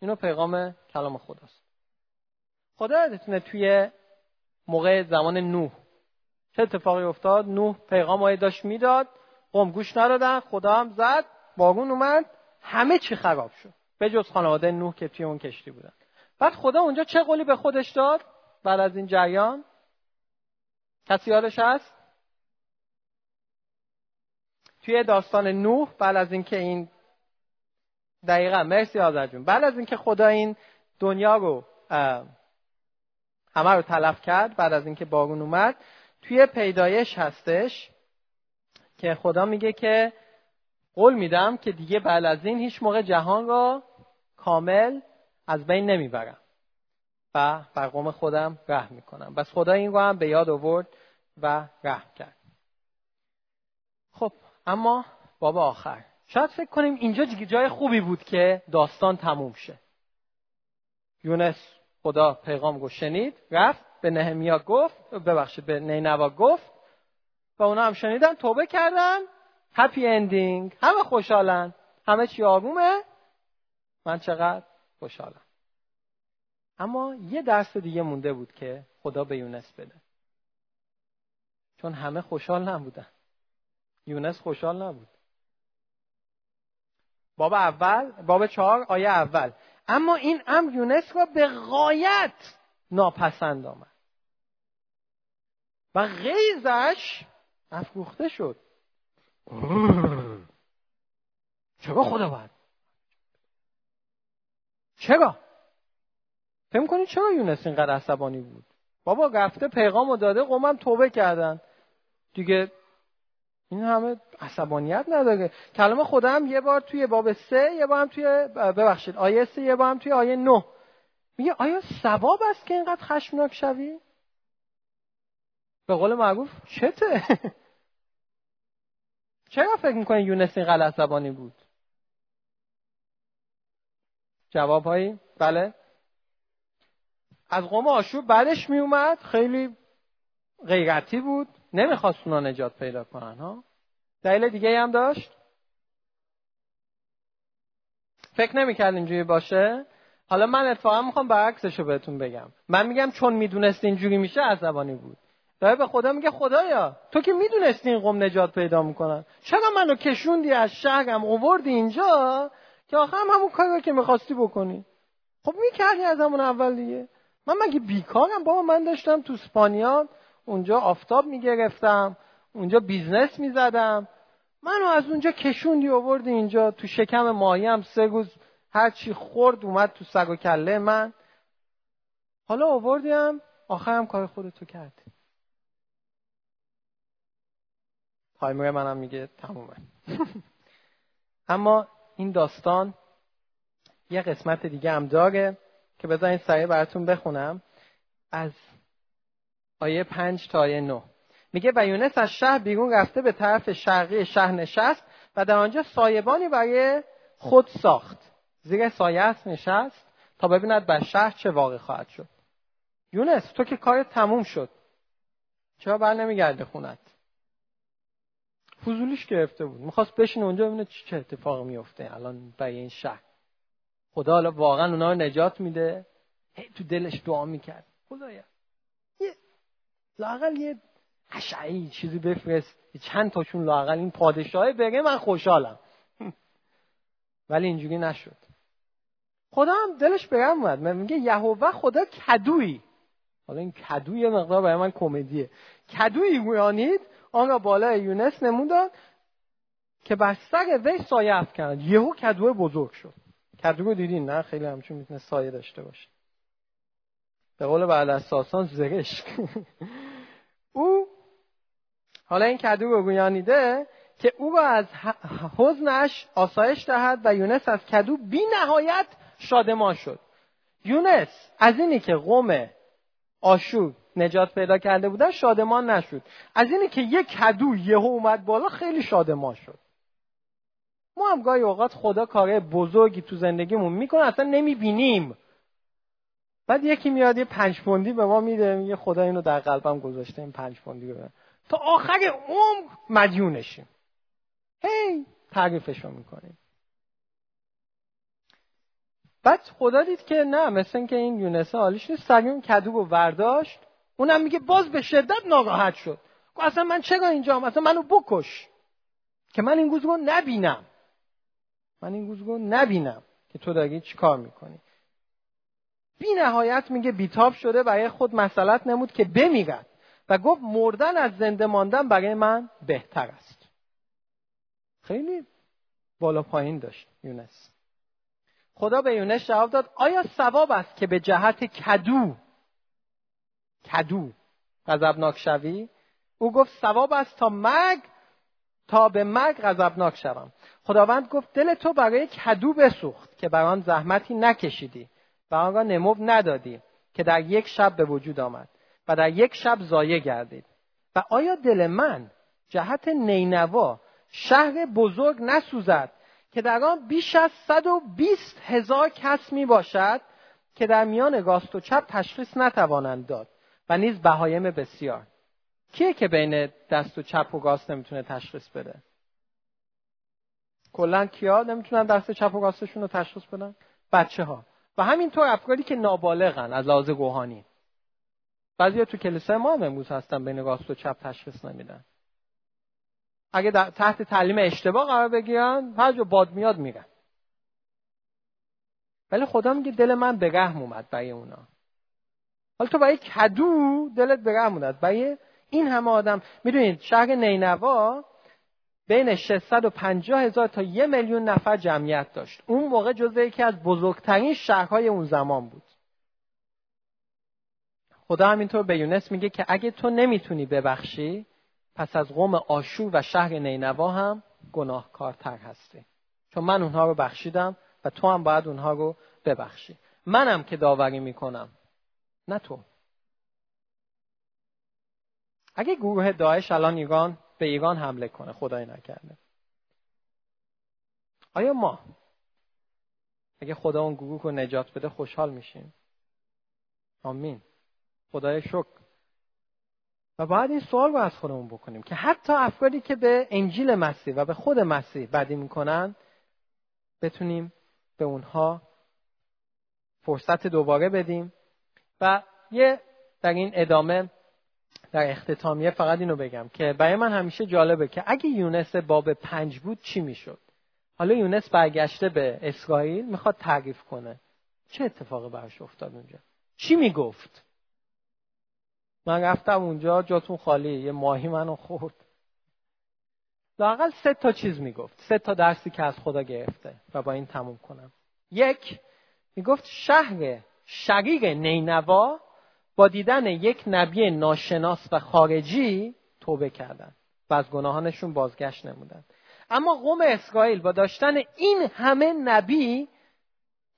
اینو پیغام کلام خداست. خدا یادتونه توی موقع زمان نوح چه اتفاقی افتاد؟ نوح پیغام داشت می‌داد قوم گوش ندادن خدا هم زد بارون اومد همه چی خراب شد. به جز خانواده نوح که توی اون کشتی بودن. بعد خدا اونجا چه قولی به خودش داد بعد از این جریان؟ کسی یادش هست؟ توی داستان نوح بعد از اینکه این دقیقا مرسی آذر جون بعد از اینکه خدا این دنیا رو همه رو تلف کرد بعد از اینکه بارون اومد. توی پیدایش هستش که خدا میگه که قول میدم که دیگه بعد از این هیچ موقع جهان را کامل از بین نمی‌برم و بر قوم خودم رحم می‌کنم. بس خدا این رو هم به یاد آورد و رحم کرد. خب اما بابا آخر. شاید فکر کنیم اینجا جای خوبی بود که داستان تموم شه. یونس خدا پیغام رو شنید رفت به نهمیا گفت ببخشید به نینوا گفت و اونا هم شنیدن توبه کردن. هپی اندینگ همه خوشحالن. همه چی آرومه. من چقدر خوشحالم. اما یه درس دیگه مونده بود که خدا به یونس بده. چون همه خوشحال نبودن. یونس خوشحال نبود. باب اول باب چهار آیه اول. اما این امر یونس را به غایت ناپسند آمد. و غیزش افروخته شد. چرا خدا باید؟ چرا؟ فهم کنی چرا یونس اینقدر عصبانی بود؟ بابا رفته پیغام و داده قومم توبه کردن. دیگه این همه عصبانیت نداره کلام خدا هم یه بار توی باب سه یه بار هم توی ببخشید آیه سه یه بار هم توی آیه نه میگه آیا ثواب است که اینقدر خشمناک شوی؟ به قول معروف چته؟ چرا فکر می‌کنی یونس اینقدر عصبانی بود؟ جواب هایی؟ بله از قوم آشور بعدش میومد خیلی غیرتی بود نمی‌خواست اونا نجات پیدا کنن ها؟ دلیل دیگه هم داشت؟ فکر نمی‌کرد اینجوری باشه؟ حالا من اتفاقا می‌خوام برعکسش رو بهتون بگم. من میگم چون می‌دونست اینجوری میشه عصبانی بود. داره به خدا میگه خدایا تو که می‌دونستی این قوم نجات پیدا می‌کنن. چرا منو کشوندی از شهرم اووردی اینجا؟ که آخر هم همون کاری که می‌خواستی بکنی. خب می‌کردی از همون اول دیگه. من مگه بیکارم؟ بابا من داشتم تو اسپانیا اونجا آفتاب می‌گرفتم اونجا business می‌زدم. منو از اونجا کشوندی آوردی اینجا. تو شکم ماهی هم سه روز هر چی خورد اومد تو سر و کله من. حالا آوردیم آخرم کار خودتو کردی. تایمر منم میگه تمومه. اما این داستان یه قسمت دیگه هم داره که بذارین سریع براتون بخونم. از آیه پنج تا آیه نه. میگه و یونس از شهر بیرون رفته به طرف شرقی شهر نشست و در آنجا سایبانی برای خود ساخت. زیر سایه است نشست تا ببیند بر شهر چه واقع خواهد شد. یونس تو که کار تموم شد. چرا بر نمیگرده خونت؟ فضولیش گرفته بود. می‌خواست بشین اونجا ببینه چه اتفاقی میفته الان برای این شهر. خدا حالا واقعا اونا رو نجات میده. هی تو دلش دعا می‌کرد. خدایا. لاقل یه اشعی چیزی بفرست. چند تاشون لاقل این پادشاه بگه من خوشحالم. ولی اینجوری نشد. خدا هم دلش برم اومد. میگه یهوه خدا کدویی حالا این کدو یه مقدار برای من کمدیه. کدویی گویانید آن را بالای یونس نموداد که بر سر وی سایه افکند. یهو کدو بزرگ شد. کدو رو دیدین؟ نه خیلی همچون می‌تونه سایه داشته باشه. به قول بعد از ساسان زرشک او حالا این کدو رو گویانیده که او را از حزنش آسایش دهد و یونس از کدو بی نهایت شادمان شد. یونس از اینی که قوم آشور نجات پیدا کرده بودن شادمان نشد. از اینی که یک کدو یهو اومد بالا خیلی شادمان شد. ما هم گاهی اوقات خدا کاره بزرگی تو زندگیمون می‌کنه اصلا نمی‌بینیم. بعد یکی میاد یه پنج پوندی به ما میده میگه خدا اینو در قلبم گذاشته این پنج پوندی رو تا آخر عمر مدیونشیم. هی تعریفش رو می‌کنیم. بعد خدا دید که نه مثل که این یونس حالیش نیست سریع کدو رو ورداشت اونم میگه باز به شدت ناراحت شد. اصلا من چرا اینجا اصلا منو بکش. که من این گوزگو نبینم. من این گوزگو نبینم که تو داری چی کار می‌کنی. بی نهایت میگه بیتاب شده برای خود مسئلت نمود که بمیرد. و گفت مردن از زنده ماندن برای من بهتر است. خیلی بالا پایین داشت یونس. خدا به یونس جواب داد آیا ثواب است که به جهت کدو کدو غضبناک شوی؟ او گفت ثواب است تا مرگ تا به مرگ غضبناک شوم. خداوند گفت دل تو برای کدو بسوخت که بر آن زحمتی نکشیدی. و آن را نمو ندادی که در یک شب به وجود آمد و در یک شب زایه گردید. و آیا دل من جهت نینوا شهر بزرگ نسوزد که در آن بیش از 120 هزار کس می باشد که در میان راست و چپ تشخیص نتوانند داد و نیز بهایم بسیار. کیه که بین دست و چپ و راست نمی‌تونه تشخیص بده؟ کلا کیا نمی‌تونن دست چپ و راستشون رو تشخیص بدن؟ بچه ها و همینطور افرادی که نابالغن از لحاظ روحانی. بعضی تو کلیسای ما هم امروز هستن بین راست و چپ تشخیص نمیدن. اگه تحت تعلیم اشتباه قرار بگیرن هر جا باد میاد میرن. ولی خدا میگه دل من به رحم اومد برای اونا. حالا تو برای کدو دلت به رحم اومد؟ برای این همه آدم. می‌دونید شهر نینوا بین 650 هزار تا یه میلیون نفر جمعیت داشت. اون موقع جزو یکی از بزرگترین شهرهای اون زمان بود. خدا همینطور به یونس میگه که اگه تو نمی‌تونی ببخشی پس از قوم آشور و شهر نینوا هم گناهکارتر هستی. چون من اونها رو بخشیدم و تو هم باید اونها رو ببخشی. منم که داوری می‌کنم نه تو. اگه گروه داعش الان ایران به ایران حمله کنه خدای نکرده. آیا ما اگه خدا اون گروه رو نجات بده خوشحال میشیم؟ آمین. خدای شکر. و باید این سوال رو از خودمون بکنیم که حتی افرادی که به انجیل مسیح و به خود مسیح بدی می‌کنن بتونیم به اونها فرصت دوباره بدیم. و یه در این ادامه در اختتامیه فقط اینو بگم که برای من همیشه جالبه که اگه یونس باب پنج بود چی می‌شد؟ حالا یونس برگشته به اسرائیل می‌خواد تعریف کنه. چه اتفاقی براش افتاد اونجا؟ چی می‌گفت؟ من رفتم اونجا جاتون خالی یه ماهی منو خورد. لاقل سه تا چیز می‌گفت. سه تا درسی که از خدا گرفته و با این تموم کنم. یک می‌گفت شهر شقیق نینوا با دیدن یک نبی ناشناس و خارجی توبه کردند و از گناهانشون بازگشت نمودند اما قوم اسرائیل با داشتن این همه نبی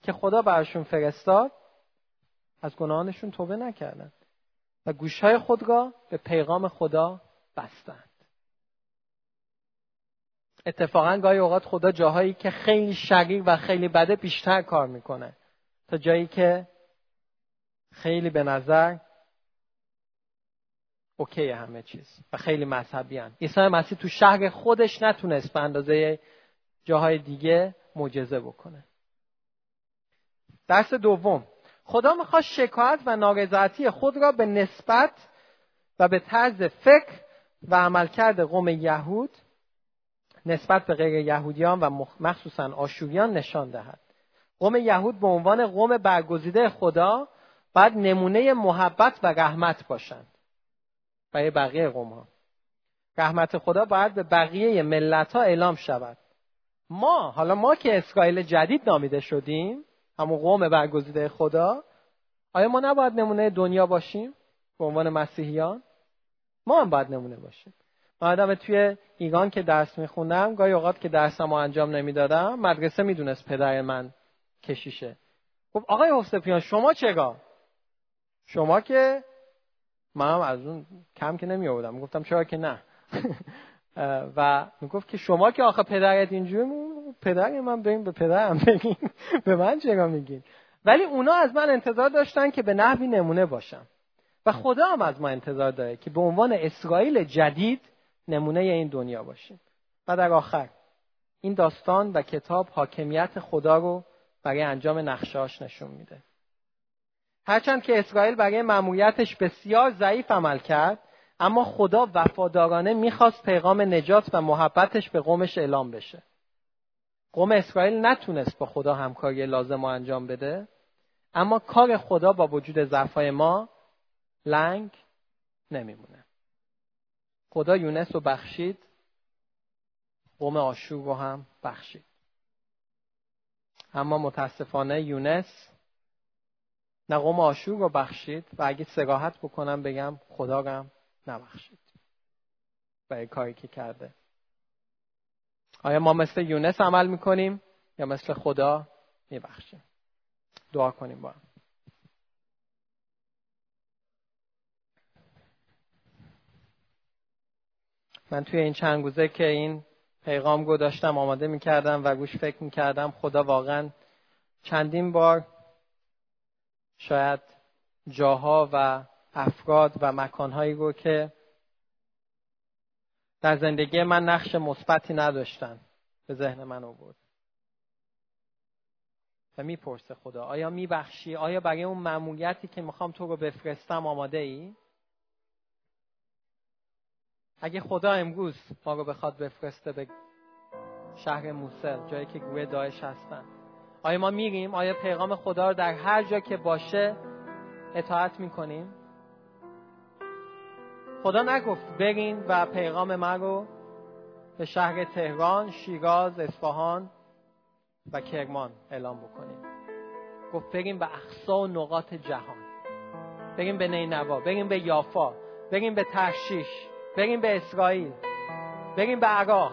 که خدا براشون فرستاد از گناهانشون توبه نکردند و گوشهای خود را به پیغام خدا بستند. اتفاقا گاهی اوقات خدا جاهایی که خیلی شریر و خیلی بده بیشتر کار می‌کنه تا جایی که خیلی به نظر اوکی همه چیز و خیلی مذهبی هن. عیسی مسیح تو شهر خودش نتونست به اندازه جاهای دیگه معجزه بکنه. درس دوم. خدا می‌خواد شکایت و نارضایتی خود را به نسبت و به طرز فکر و عملکرد قوم یهود نسبت به غیر یهودیان و مخصوصا آشوریان نشان دهد. قوم یهود به عنوان قوم برگزیده خدا باید نمونه محبت و رحمت باشند. برای بقیه قوم ها رحمت خدا باید به بقیه ملت ها اعلام شود. ما حالا ما که اسرائیل جدید نامیده شدیم همون قوم برگزیده خدا آیا ما نباید نمونه دنیا باشیم؟ به عنوان مسیحیان؟ ما هم باید نمونه باشیم. من توی ایران که درس میخوندم گاهی اوقات که درسمو انجام نمی‌دادم مدرسه می‌دونست پدر من کشیشه. خب آقای حفظپیان شما چگاه؟ شما که من هم از اون کم که نمی آوردم گفتم چرا که نه؟ و می‌گفت که شما که آخه پدرت اینجوری پدر من بگیم به پدرم بگیم. به من چرا میگین؟ ولی اونا از من انتظار داشتن که به نحوی نمونه باشم. و خدا هم از ما انتظار داره که به عنوان اسرائیل جدید نمونه این دنیا باشیم. و در آخر این داستان و کتاب حاکمیت خدا رو برای انجام نقشاش نشون میده. هرچند که اسرائیل برای مأموریتش بسیار ضعیف عمل کرد اما خدا وفادارانه می‌خواست پیغام نجات و محبتش به قومش اعلام بشه. قوم اسرائیل نتونست با خدا همکاری لازم رو انجام بده اما کار خدا با وجود ضعفای ما لنگ نمیمونه. خدا یونس رو بخشید قوم آشور رو هم بخشید. اما متاسفانه یونس نه قوم آشور رو بخشید و اگه سراحت بکنم بگم خدا هم نبخشید برای کاری که کرده. آیا ما مثل یونس عمل می‌کنیم یا مثل خدا میبخشیم؟ دعا کنیم با هم. من توی این چند روزه که این پیغام داشتم آماده می‌کردم و گوش فکر می‌کردم خدا واقعا چندین بار شاید جاها و افراد و مکانهایی رو که در زندگی من نقش مثبتی نداشتن به ذهن من آورد. و می‌پرسه خدا آیا میبخشی؟ آیا برای اون معمولیتی که می‌خوام تو رو بفرستم آماده ای اگه خدا امروز ما رو بخواد بفرسته به شهر موسل جایی که گروه داعش هستن. آیا ما میریم آیا پیغام خدا رو در هر جا که باشه اطاعت می‌کنیم؟ خدا نگفت برین و پیغام من رو به شهر تهران، شیراز، اصفهان و کرمان اعلام بکنیم. گفت بریم به اقصا و نقاط جهان. بریم به نینوا بریم به یافا بریم به ترشیش بریم به اسرائیل بریم به عراق.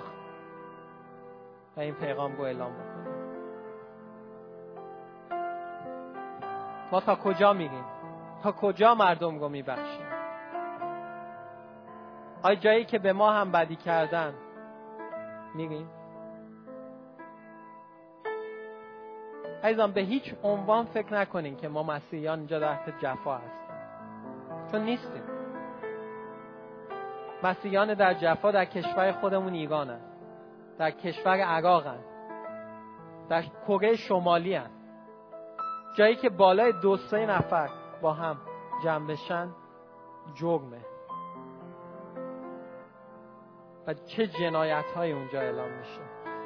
و این پیغام رو اعلام بکنیم. ما تا کجا میریم تا کجا مردم رو میبخشیم آیا جایی که به ما هم بدی کردن میریم عزیزان به هیچ عنوان فکر نکنین که ما مسیحیان اینجا تحت جفا هستیم چون نیستیم مسیحیان در جفا در کشور خودمون ایران هست. در کشور عراق هست. در کره شمالی هست. جایی که بالای دو سه نفر با هم جمع بشن جرمه. و چه جنایت های اونجا اعلام میشه.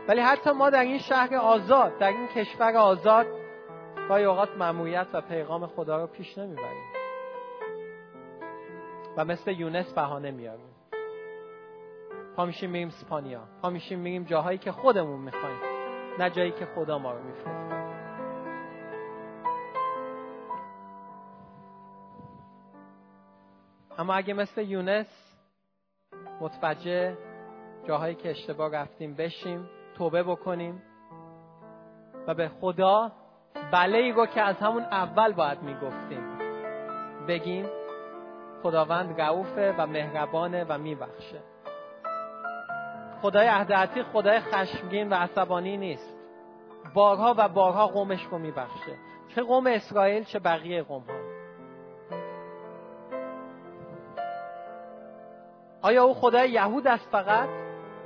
ولی حتی ما در این شهر آزاد در این کشور آزاد گاهی اوقات ممویت و پیغام خدا رو پیش نمی‌بریم. و مثل یونس بهانه میاریم پا میشیم میریم سپانیا پا میشیم میریم جاهایی که خودمون می‌خوایم نه جایی که خدا ما رو میفرسته. اما اگه مثل یونس متوجه جاهایی که اشتباه رفتیم بشیم توبه بکنیم و به خدا بله رو که از همون اول باید می‌گفتیم بگیم خداوند رعوفه و مهربانه و میبخشه. خدای اهدعتی خدای خشمگین و عصبانی نیست. بارها و بارها قومش رو میبخشه. چه قوم اسرائیل چه بقیه قوم ها آیا او خدای یهود است فقط؟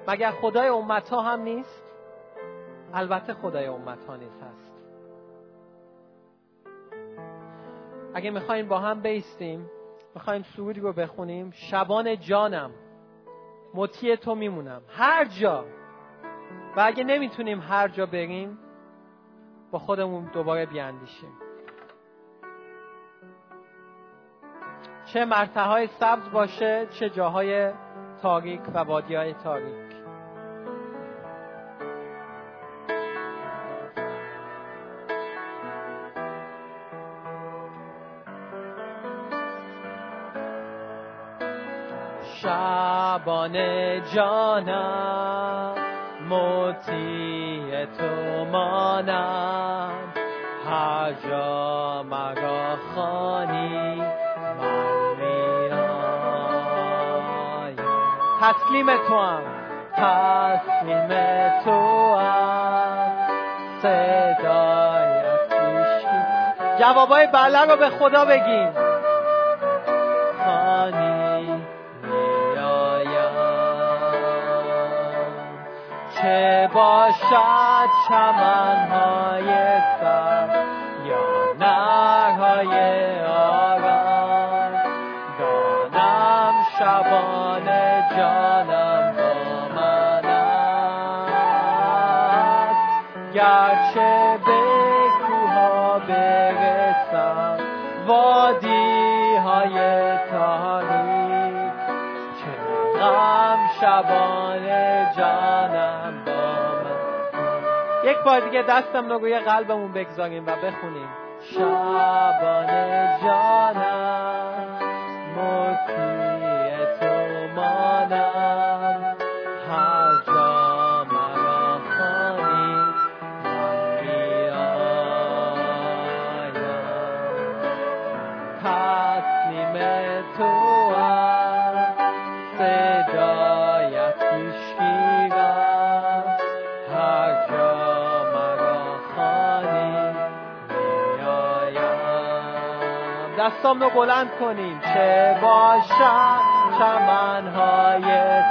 مگر خدای امت ها هم نیست؟ البته خدای امت ها نیست هست. اگه می‌خوایم با هم بیستیم می‌خوایم سرودی رو بخونیم. شبان جانم مطیع تو میمونم. هر جا. و اگه نمی‌تونیم هر جا بریم با خودمون دوباره بیاندیشیم. چه مرتعه های سبز باشه چه جاهای تاریک و وادی های تاریک. شبان جانم مطیع تو مانم هر جا مرا خانی تسلیم تو هم. تسلیم تو هم. صدایت جوابای بله رو به خدا بگیم باشد چمنهای سر یا نرهای آرام دانم شبان گرچه به کوها برسم وادی های تاریک. چه غم شبان جانم یک بار دیگه دستم رو روی قلبمون بگذاریم و بخونیم. شبان جانم مطیع دستام رو بلند کنیم. چه باشد چمنهای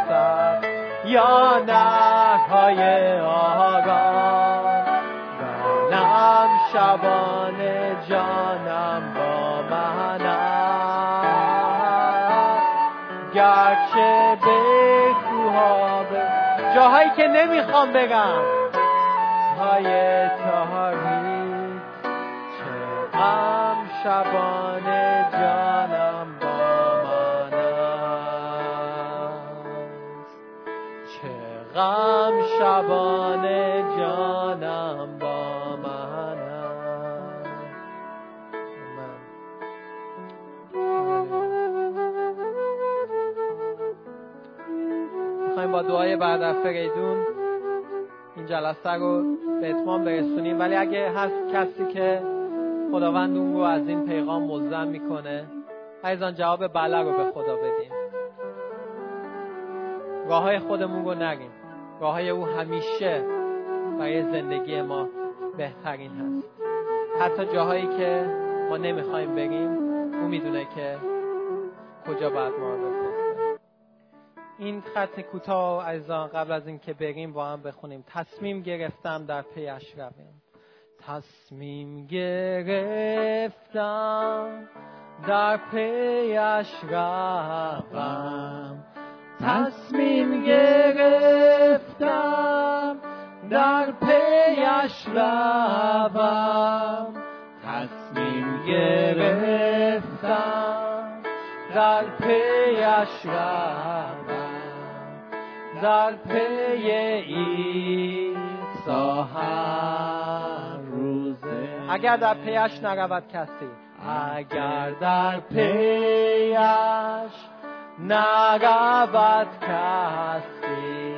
سر یا نهرهای آرام دانم شبان جانم با من گرچه به کوها جاهایی که نمی‌خوام بگم. های شبان جانم با من می‌خوایم با دعای بعد از فریدون این جلسه رو به اتمام برسونیم. ولی اگه هست کسی که خداوند اون رو از این پیغام مزدم می‌کنه عزیزان جواب بله رو به خدا بدیم. راه های خودمون رو نگیم. راه های او همیشه برای زندگی ما بهترین هست. حتی جاهایی که ما نمی‌خوایم بریم او می‌دونه که کجا باید ما رو این خط کوتاه عزیزان قبل از اینکه بریم با هم بخونیم. تصمیم گرفتم در پیش رویم تصمیم گرفتم در پیش روم تصمیم گرفتم در پیش روم. تصمیم گرفتم در پیش روم. در پی ایسا اگر در پیش نرود کسی. اگر در پیش نرود کسی.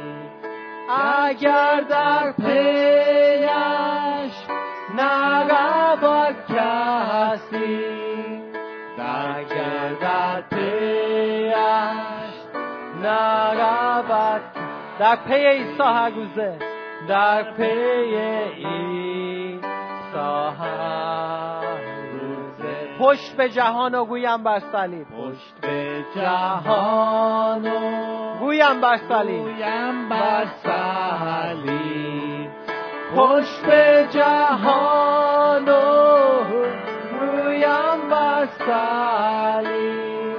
اگر در پیش نرود کسی. اگر در پیش نرود در پی عیسی هر روزه. در پی عیسی هر روزه پشت به جهان و گویم بر صلیب. پشت به جهان و گویم بر صلیب. گویم بر صلیب. پشت به جهان و گویم بر صلیب.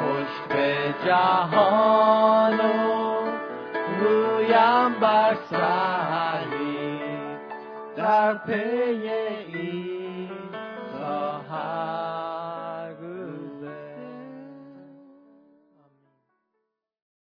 پشت به جهان و رویم بر صلیب. در پی